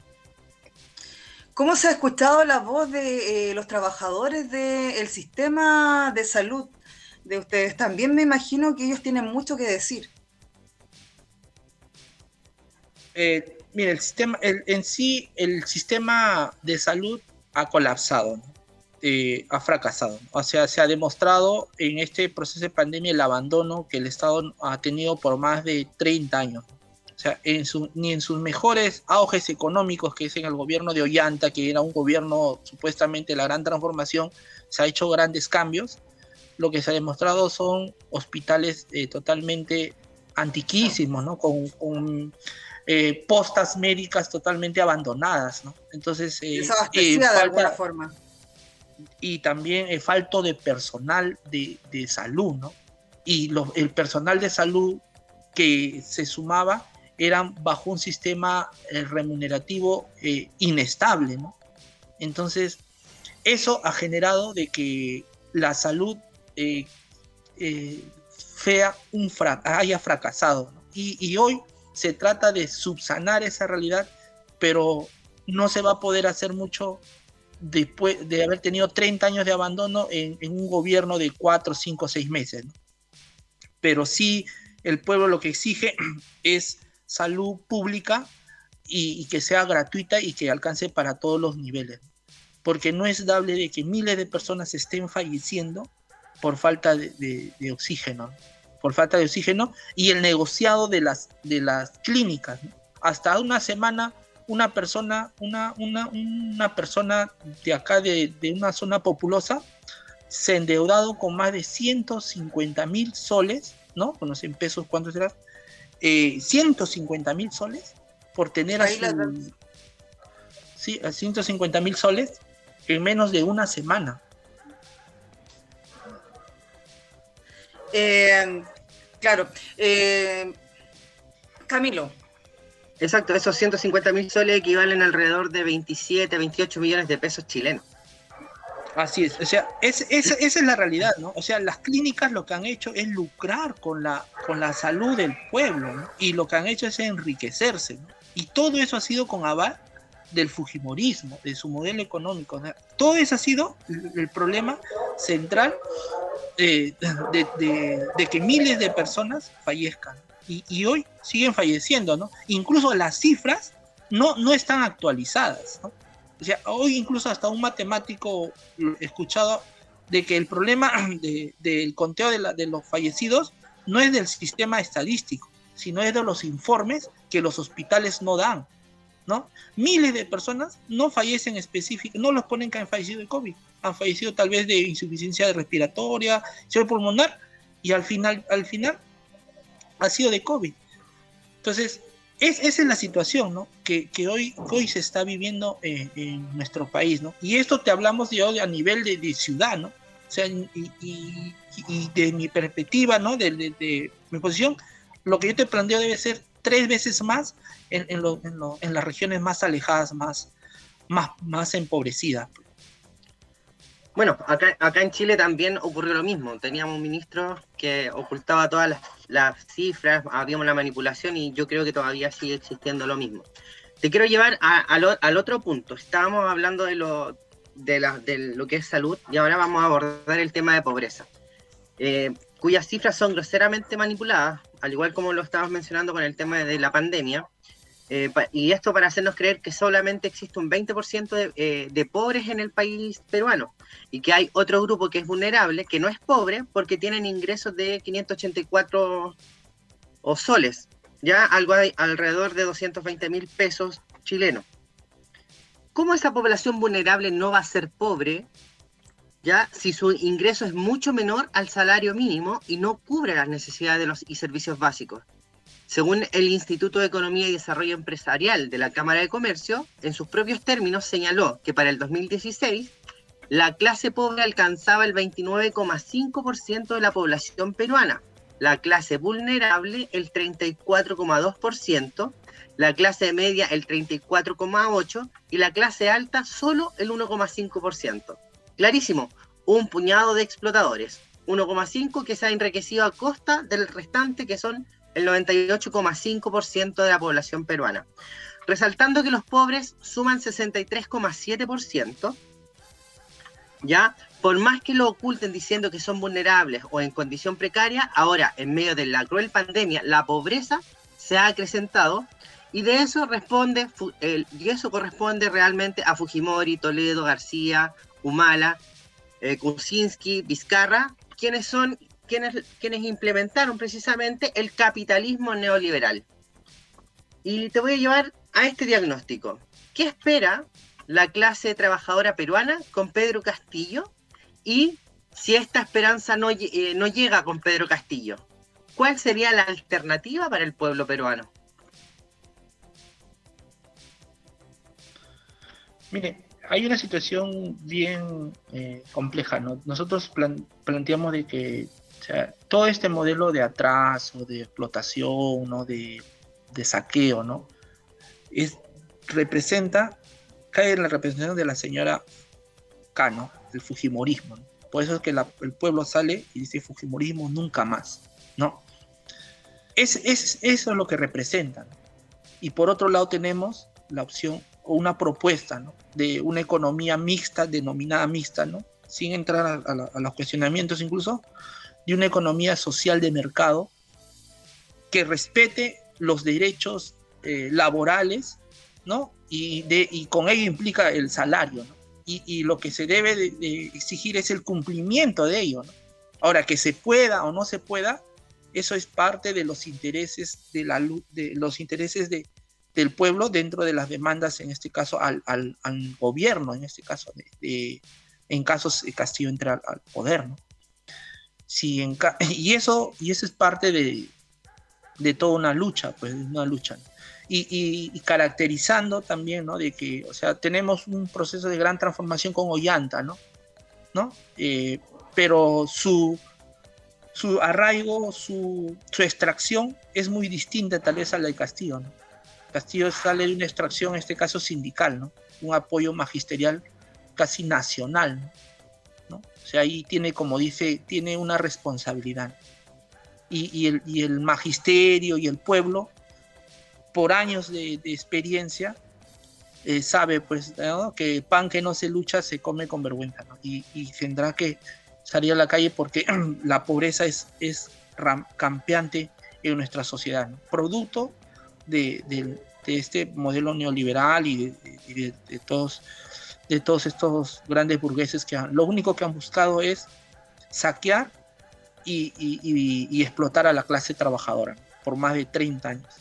¿Cómo se ha escuchado la voz de eh, los trabajadores del sistema de salud de ustedes? También me imagino que ellos tienen mucho que decir. Eh, mire, el sistema, el, en sí, el sistema de salud ha colapsado, ¿no? Eh, ha fracasado. O sea, se ha demostrado en este proceso de pandemia el abandono que el Estado ha tenido por más de 30 años. O sea, en su, ni en sus mejores auges económicos, que es en el gobierno de Ollanta, que era un gobierno supuestamente la gran transformación, se ha hecho grandes cambios. Lo que se ha demostrado son hospitales eh, totalmente antiquísimos, ¿no? Con, con eh, postas médicas totalmente abandonadas, ¿no? Entonces, eh, eh, de alguna forma. Y también el falto de personal de, de salud, ¿no? Y lo, el personal de salud que se sumaba eran bajo un sistema eh, remunerativo eh, inestable, ¿no? Entonces, eso ha generado de que la salud eh, fea un fra haya fracasado, y hoy se trata de subsanar esa realidad, pero no se va a poder hacer mucho después de haber tenido 30 años de abandono en, un gobierno de 4, 5, 6 meses. Pero sí, el pueblo lo que exige es salud pública y, que sea gratuita y que alcance para todos los niveles. Porque no es dable de que miles de personas estén falleciendo por falta de, oxígeno. ¿no? por falta de oxígeno y el negociado de las, de las clínicas. Hasta una semana, una persona, una, una, una persona de acá, de, de, una zona populosa, se endeudado con más de 150 mil soles, ¿no? Los en pesos, ¿cuánto será? Eh, 150 mil soles por tener a, su, sí, a 150 mil soles en menos de una semana. Eh, claro. Eh, Camilo. Exacto, esos 150 mil soles equivalen alrededor de 27, 28 millones de pesos chilenos. Así es, o sea, es, es, esa es la realidad, ¿no? O sea, las clínicas lo que han hecho es lucrar con la, con la salud del pueblo, ¿no? Y lo que han hecho es enriquecerse, ¿no? Y todo eso ha sido con aval del Fujimorismo, de su modelo económico. ¿no? Todo eso ha sido el problema central eh, de, de, que miles de personas fallezcan. Y, hoy siguen falleciendo, ¿no? Incluso las cifras no, no están actualizadas, ¿no? O sea, hoy incluso hasta un matemático escuchado de que el problema de, del conteo de los fallecidos no es del sistema estadístico, sino es de los informes que los hospitales no dan. ¿no? Miles de personas no fallecen específicamente, no los ponen que han fallecido de COVID, han fallecido tal vez de insuficiencia respiratoria, insuficiencia pulmonar, y al final, al final ha sido de COVID. Entonces, es, esa es la situación ¿no? que, que hoy, hoy se está viviendo en, en, nuestro país. ¿no? Y esto te hablamos de hoy a nivel de, de ciudad, ¿no? O sea, y, y, y, de mi perspectiva, ¿no? De, de, de mi posición, lo que yo te planteo debe ser tres veces más en, en, lo- en lo- en las regiones más alejadas, más, más, más empobrecidas. Bueno, acá, acá en Chile también ocurrió lo mismo. Teníamos un ministro que ocultaba todas las, las cifras, había una manipulación y yo creo que todavía sigue existiendo lo mismo. Te quiero llevar al otro punto. Estábamos hablando de lo, de, la- de lo que es salud y ahora vamos a abordar el tema de pobreza, eh, cuyas cifras son groseramente manipuladas, al igual como lo estabas mencionando con el tema de la pandemia. Eh, y esto para hacernos creer que solamente existe un 20% de, eh, de pobres en el país peruano y que hay otro grupo que es vulnerable, que no es pobre porque tienen ingresos de 584 o soles, ya algo hay alrededor de 220 mil pesos chilenos. ¿Cómo esa población vulnerable no va a ser pobre? Ya, si su ingreso es mucho menor al salario mínimo y no cubre las necesidades de los y servicios básicos. Según el Instituto de Economía y Desarrollo Empresarial de la Cámara de Comercio, en sus propios términos señaló que para el 2016 la clase pobre alcanzaba el 29,5% de la población peruana, la clase vulnerable el 34,2%, la clase media el 34,8% y la clase alta solo el 1,5%. Clarísimo, un puñado de explotadores, 1,5% que se ha enriquecido a costa del restante que son el 98,5% de la población peruana. Resaltando que los pobres suman 63,7%, ya, por más que lo oculten diciendo que son vulnerables o en condición precaria, ahora, en medio de la cruel pandemia, la pobreza se ha acrecentado y de eso responde, y eso corresponde realmente a Fujimori, Toledo, García, Humala, eh, Kuczynski, Vizcarra, quienes son quienes, quienes implementaron precisamente el capitalismo neoliberal. Y te voy a llevar a este diagnóstico. ¿Qué espera la clase trabajadora peruana con Pedro Castillo? Y si esta esperanza no, eh, no llega con Pedro Castillo, ¿cuál sería la alternativa para el pueblo peruano? Mire, hay una situación bien eh, compleja, ¿no? Nosotros plan- planteamos de que sea, todo este modelo de atraso, de explotación, ¿no? de, de saqueo, ¿no? Es, representa, cae en la representación de la señora Cano, del Fujimorismo. ¿no? Por eso es que la- el pueblo sale y dice Fujimorismo nunca más, ¿no? Es, es- eso es lo que representa. ¿no? Y por otro lado tenemos la opción o una propuesta ¿no? de una economía mixta, denominada mixta, ¿no? sin entrar a, a a los cuestionamientos incluso, de una economía social de mercado que respete los derechos eh, laborales, ¿no? Y, de, y con ello implica el salario, ¿no? Y, y lo que se debe de, de exigir es el cumplimiento de ello, ¿no? Ahora, que se pueda o no se pueda, eso es parte de los intereses de la de los intereses de, del pueblo dentro de las demandas, en este caso al, al- al gobierno, en este caso, de, de- en casos de Castillo entra al poder, ¿no? Si en ca- y, eso, y eso es parte de, de toda una lucha, pues una lucha. Y, y- y caracterizando también, ¿no? De que, o sea, tenemos un proceso de gran transformación con Ollanta, ¿no? ¿No? Eh, pero su, su arraigo, su, su extracción es muy distinta tal vez a la de Castillo, ¿no? Castillo sale de una extracción, en este caso sindical, ¿no? Un apoyo magisterial casi nacional, ¿no? O sea, ahí tiene, como dice, tiene una responsabilidad. Y, y el, y el magisterio y el pueblo, por años de, de experiencia, eh, sabe pues ¿no? que pan que no se lucha se come con vergüenza, ¿no? y, y tendrá que salir a la calle porque la pobreza es, es ram- campeante en nuestra sociedad, ¿no? producto de, de- de este modelo neoliberal y de- de todos, de todos estos grandes burgueses que han- lo único que han buscado es saquear y, explotar a la clase trabajadora por más de 30 años.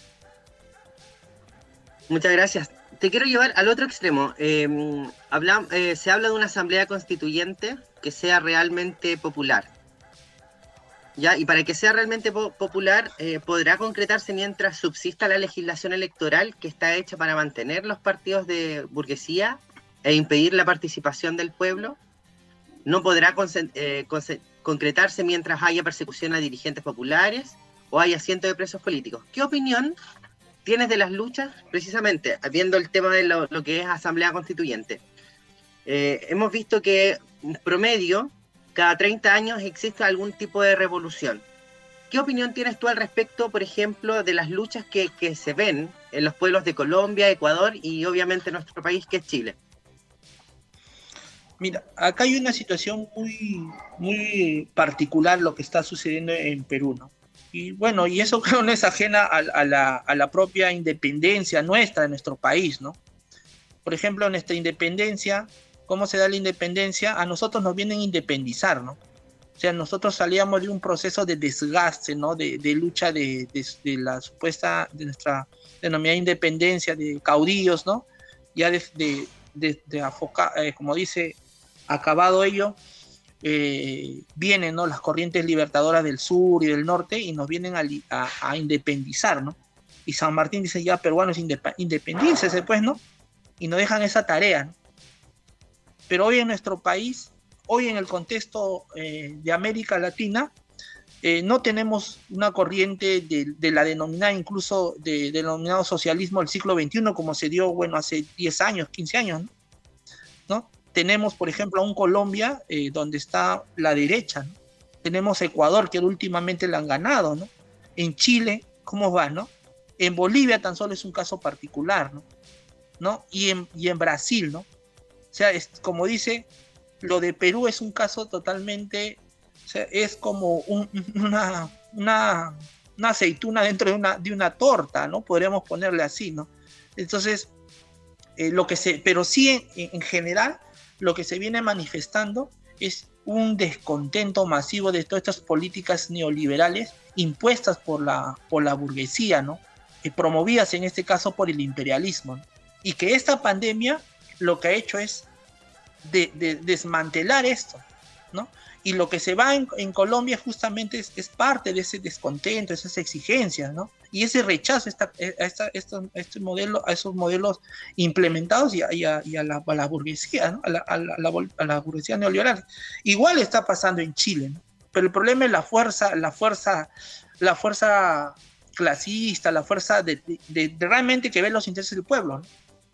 Muchas gracias. Te quiero llevar al otro extremo. Eh, habla- eh, se habla de una asamblea constituyente que sea realmente popular. ¿Ya? Y para que sea realmente po- popular, eh, podrá concretarse mientras subsista la legislación electoral que está hecha para mantener los partidos de burguesía e impedir la participación del pueblo. No podrá eh, concretarse mientras haya persecución a dirigentes populares o hay asiento de presos políticos. ¿Qué opinión tienes de las luchas, precisamente, viendo el tema de lo, que es Asamblea Constituyente? Eh, hemos visto que en promedio, cada 30 años existe algún tipo de revolución. ¿Qué opinión tienes tú al respecto, por ejemplo, de las luchas que se ven en los pueblos de Colombia, Ecuador y obviamente nuestro país, que es Chile? Mira, acá hay una situación muy, muy particular lo que está sucediendo en Perú, ¿no? Y bueno, y eso creo no es ajena a, a la, a la propia independencia nuestra, de nuestro país, ¿no? Por ejemplo, nuestra independencia, ¿cómo se da la independencia? A nosotros nos vienen a independizar, ¿no? O sea, nosotros salíamos de un proceso de desgaste, ¿no? De, de lucha de, de, de, la supuesta, de nuestra denominada independencia, de caudillos, ¿no? Ya de, de, de, de afoca, eh, como dice, acabado ello, eh, vienen, ¿no? Las corrientes libertadoras del sur y del norte y nos vienen a, a, independizar, ¿no? Y San Martín dice, ya, peruanos, indep independícese, pues, ¿no? Y nos dejan esa tarea, ¿no? Pero hoy en nuestro país hoy en el contexto eh, de América Latina eh, no tenemos una corriente de, de la denominada incluso de, denominado socialismo del siglo XXI como se dio bueno hace 10 años, 15 años. ¿No? Tenemos por ejemplo a un Colombia eh, donde está la derecha, ¿no? tenemos Ecuador que últimamente le han ganado, ¿no? En Chile, ¿cómo va, no? En Bolivia tan solo es un caso particular, ¿no? ¿No? Y en, y en Brasil, ¿no? O sea, es, como dice, lo de Perú es un caso totalmente, o sea, es como un, una, una, una, aceituna dentro de una, de una torta, ¿no? Podríamos ponerle así, ¿no? Entonces, eh, lo que se, pero sí en, general, lo que se viene manifestando es un descontento masivo de todas estas políticas neoliberales impuestas por la, por la burguesía, ¿no? Y promovidas en este caso por el imperialismo. ¿no? Y que esta pandemia lo que ha hecho es de, de, desmantelar esto, ¿no? Y lo que se va en, en Colombia justamente es, es, parte de ese descontento, esas exigencias, ¿no? Y ese rechazo esta, esta, este modelo, a esos modelos implementados y a, y a, y a, la, a la, burguesía, ¿no? la, la, a la burguesía neoliberal. Igual está pasando en Chile, ¿no? Pero el problema es la fuerza, la fuerza, la fuerza clasista, la fuerza de, de, de realmente que ve los intereses del pueblo, ¿no?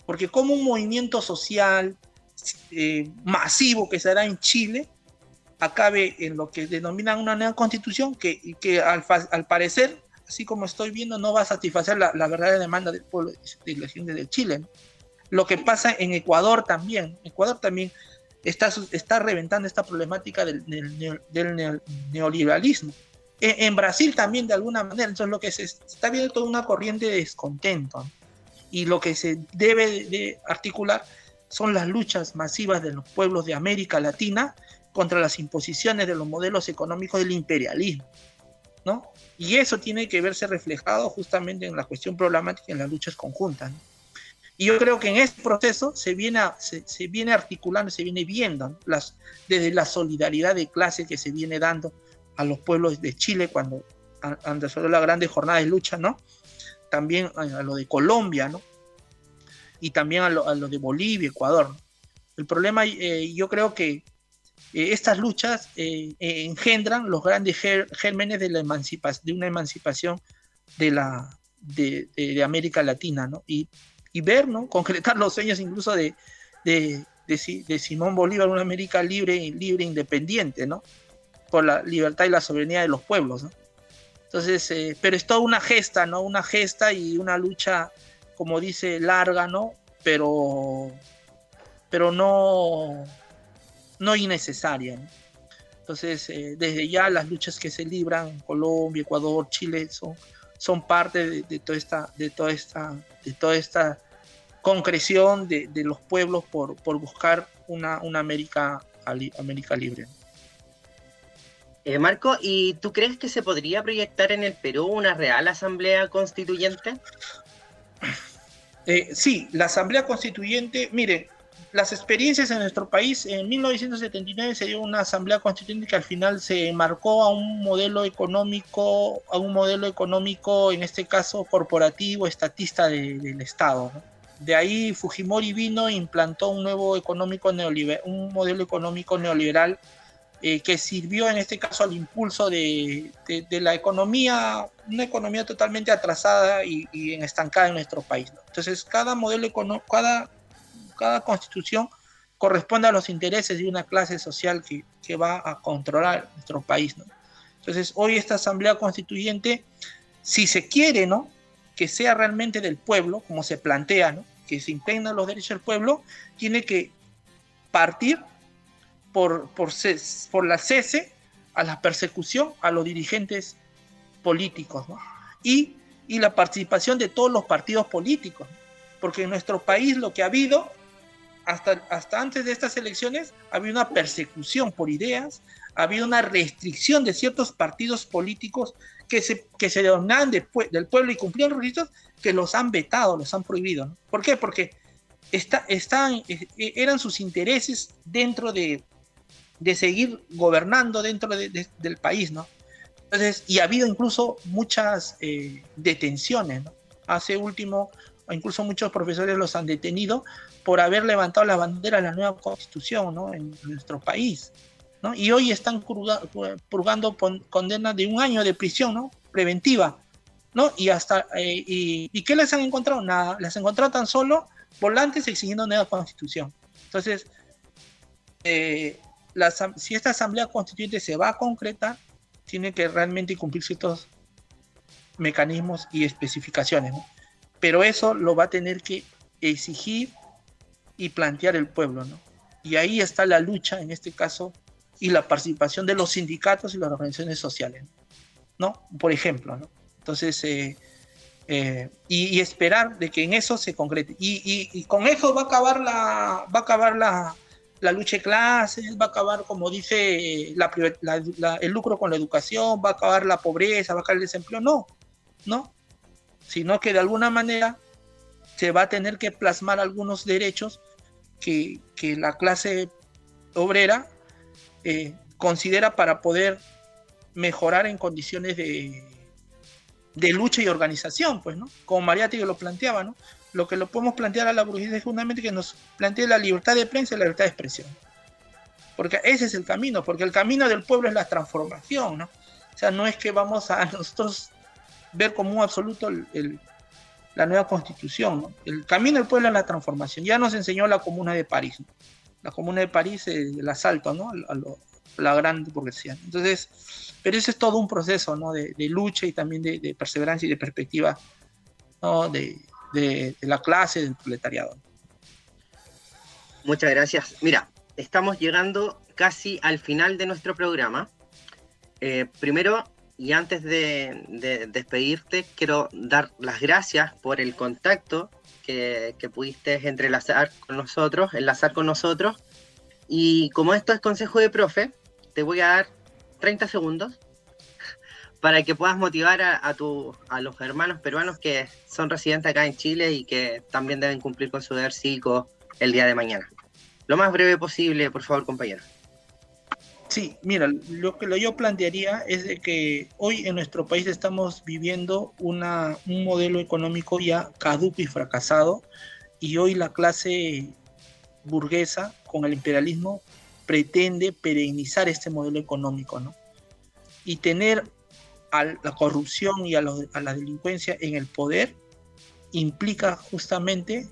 Porque como un movimiento social, eh, masivo que se hará en Chile acabe en lo que denominan una nueva constitución que, que al, al, parecer, así como estoy viendo, no va a satisfacer la, la verdadera demanda del pueblo de la gente de Chile. Lo que pasa en Ecuador también, Ecuador también está, está reventando esta problemática del, del, del neoliberalismo. En, en, Brasil también de alguna manera, entonces lo que se está viendo toda una corriente de descontento y lo que se debe de articular son las luchas masivas de los pueblos de América Latina contra las imposiciones de los modelos económicos del imperialismo, ¿no? Y eso tiene que verse reflejado justamente en la cuestión problemática en las luchas conjuntas. ¿no? Y yo creo que en este proceso se viene, se, se viene articulando, se viene viendo ¿no? las, desde la solidaridad de clase que se viene dando a los pueblos de Chile cuando han desarrollado la grande jornada de lucha, ¿no? También a, a lo de Colombia, ¿no? y también a lo, a lo de Bolivia, Ecuador. El problema, eh, yo creo que eh, estas luchas eh, engendran los grandes gérmenes de, una emancipación de, la, América Latina, ¿no? Y, y, ver, ¿no? Concretar los sueños incluso de, Simón Bolívar, una América libre, libre, independiente, ¿no? Por la libertad y la soberanía de los pueblos, ¿no? Entonces, eh, pero es toda una gesta, ¿no? Una gesta y una lucha como dice, larga, ¿no? Pero, pero no, no innecesaria. ¿no? Entonces, eh, desde ya las luchas que se libran en Colombia, Ecuador, Chile son, son parte de, de, toda esta, de toda esta, de toda esta concreción de, de los pueblos por, por buscar una, una América, América libre. Eh, Marco, ¿y tú crees que se podría proyectar en el Perú una real asamblea constituyente? Eh, sí, la Asamblea Constituyente, mire, las experiencias en nuestro país, en 1979 se dio una Asamblea Constituyente que al final se marcó a un modelo económico, a un modelo económico, en este caso corporativo, estatista de, del Estado. ¿no? De ahí Fujimori vino e implantó un nuevo económico neoliberal, un modelo económico neoliberal eh, que sirvió en este caso al impulso de, de- de la economía, una economía totalmente atrasada y, y estancada en nuestro país. ¿no? Entonces, cada modelo cada, cada constitución corresponde a los intereses de una clase social que, que va a controlar nuestro país. ¿no? Entonces, hoy esta asamblea constituyente, si se quiere, ¿no? Que sea realmente del pueblo, como se plantea, ¿no? Que se impregnan los derechos del pueblo, tiene que partir por, por, ces- por la cese a la persecución a los dirigentes políticos, ¿no? Y, y la participación de todos los partidos políticos, ¿no? porque en nuestro país lo que ha habido hasta, hasta antes de estas elecciones había una persecución por ideas, había una restricción de ciertos partidos políticos que se, que se pue- del pueblo y cumplían los requisitos que los han vetado, los han prohibido. ¿no? ¿Por qué? Porque está, están, eh, eh, eran sus intereses dentro de, de seguir gobernando dentro de- de- del país, ¿no? Entonces, y ha habido incluso muchas eh, detenciones, ¿no? Hace último, incluso muchos profesores los han detenido por haber levantado la bandera de la nueva constitución, ¿no? En nuestro país, ¿no? Y hoy están purga- purgando condenas de un año de prisión, ¿no? Preventiva, ¿no? Y hasta, eh, y, ¿y qué les han encontrado? Nada, les han encontrado tan solo volantes exigiendo nueva constitución. Entonces, eh, la si esta asamblea constituyente se va a concretar, tiene que realmente cumplir ciertos mecanismos y especificaciones, ¿no? Pero eso lo va a tener que exigir y plantear el pueblo, ¿no? Y ahí está la lucha, en este caso, y la participación de los sindicatos y las organizaciones sociales, ¿no? Por ejemplo, ¿no? Entonces, eh, eh, y, esperar de que en eso se concrete. Y, con eso va a acabar la, va a acabar la, la lucha de clases, va a acabar, como dice, la- la- el lucro con la educación, va a acabar la pobreza, va a acabar el desempleo. No, no. Sino que de alguna manera se va a tener que plasmar algunos derechos que, que la clase obrera eh, considera para poder mejorar en condiciones de, de lucha y organización, pues, ¿no? Como Mariátegui lo planteaba, ¿no? Lo que lo podemos plantear a la burguesía es justamente que nos plantee la libertad de prensa y la libertad de expresión. Porque ese es el camino, porque el camino del pueblo es la transformación, ¿no? O sea, no es que vamos a nosotros ver como un absoluto el- el- la nueva constitución. El camino del pueblo es la transformación. Ya nos enseñó la Comuna de París. La Comuna de París, eh, el asalto, ¿no? A, lo- a la gran burguesía. Entonces, pero ese es todo un proceso, ¿no? De, lucha y también de, perseverancia y de perspectiva, ¿no? De, de- de la clase, del proletariado. Muchas gracias. Mira, estamos llegando casi al final de nuestro programa. Eh, primero, y antes de, de despedirte, quiero dar las gracias por el contacto que, pudiste entrelazar con nosotros, enlazar con nosotros. Y como esto es consejo de profe, te voy a dar 30 segundos para que puedas motivar a, a, a los hermanos peruanos que son residentes acá en Chile y que también deben cumplir con su deber cívico el día de mañana. Lo más breve posible, por favor, compañero. Sí, mira, lo que yo plantearía es de que hoy en nuestro país estamos viviendo un modelo económico ya caduco y fracasado y hoy la clase burguesa con el imperialismo pretende perennizar este modelo económico, ¿no? Y tener a la corrupción y a, la delincuencia en el poder implica justamente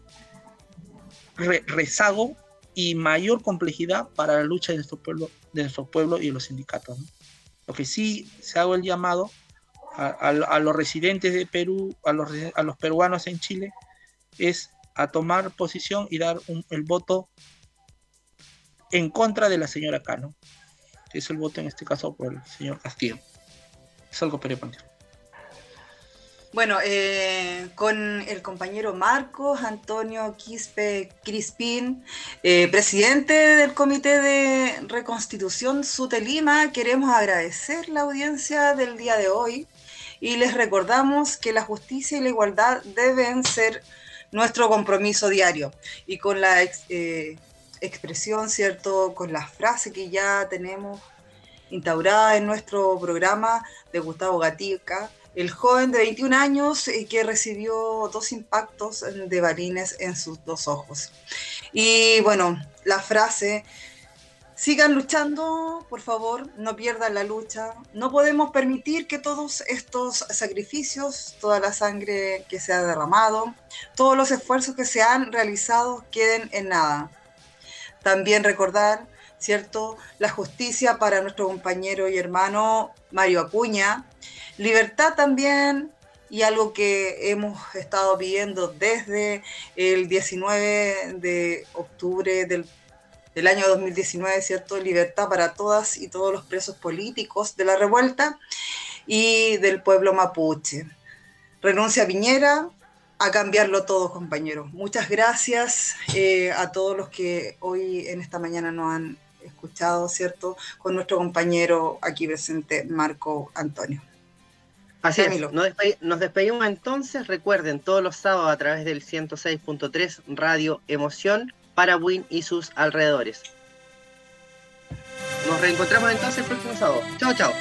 re- rezago y mayor complejidad para la lucha de nuestro pueblo, de nuestro pueblo y de los sindicatos. Lo que sí se hago el llamado a, los residentes de Perú, a los, peruanos en Chile, es a tomar posición y dar el voto en contra de la señora Cano, es el voto en este caso por el señor Castillo. Es algo quería plantear. Bueno, eh, con el compañero Marcos Antonio Quispe Crispín, eh, presidente del Comité de Reconstitución Sutelima, queremos agradecer la audiencia del día de hoy y les recordamos que la justicia y la igualdad deben ser nuestro compromiso diario. Y con la eh, expresión, ¿cierto? Con la frase que ya tenemos instaurada en nuestro programa de Gustavo Gatica, el joven de 21 años eh, que recibió dos impactos de balines en sus dos ojos. Y bueno, la frase, Sigan luchando, por favor, no pierdan la lucha. No podemos permitir que todos estos sacrificios, toda la sangre que se ha derramado, todos los esfuerzos que se han realizado queden en nada. También recordar, ¿cierto?, la justicia para nuestro compañero y hermano Mario Acuña. Libertad también y algo que hemos estado pidiendo desde el 19 de octubre del del año 2019, ¿cierto? Libertad para todas y todos los presos políticos de la revuelta y del pueblo mapuche. Renuncia a Piñera, a cambiarlo todo, compañeros. Muchas gracias eh, a todos los que hoy en esta mañana nos han escuchado, ¿cierto? Con nuestro compañero aquí presente, Marco Antonio. Así es, nos, despedimos, nos despedimos entonces. Recuerden, todos los sábados a través del 106.3 Radio Emoción para Win y sus alrededores. Nos reencontramos entonces el próximo sábado. Chao, chao.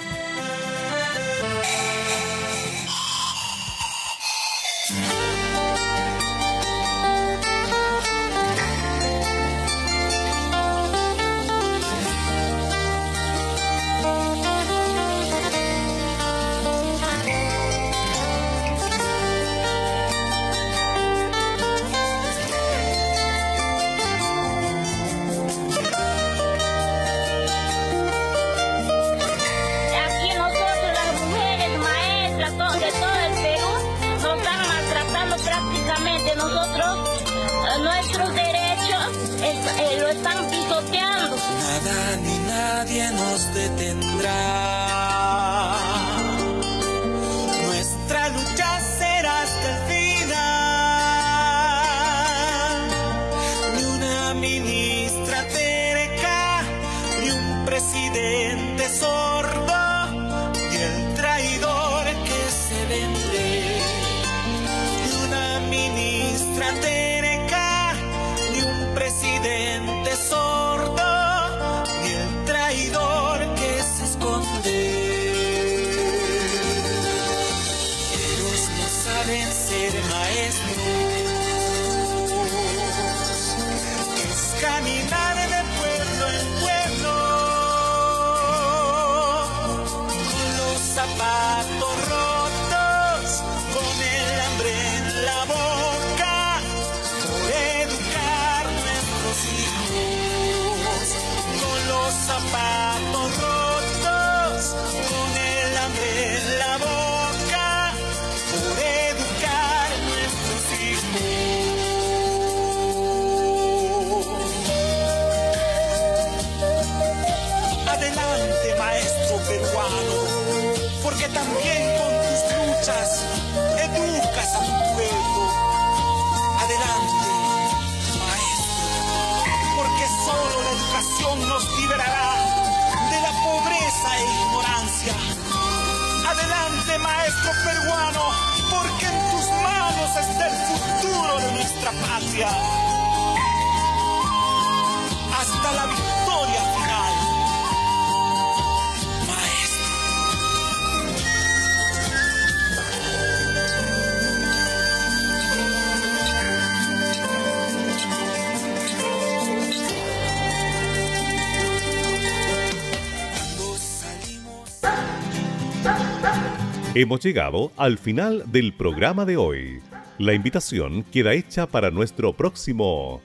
Rotos, maestro peruano, porque en tus manos está el futuro de nuestra patria. Hemos llegado al final del programa de hoy. La invitación queda hecha para nuestro próximo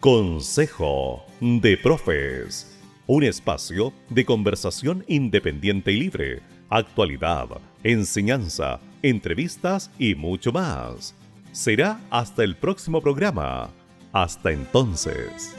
Consejo de Profes. Un espacio de conversación independiente y libre, actualidad, enseñanza, entrevistas y mucho más. Será hasta el próximo programa. Hasta entonces.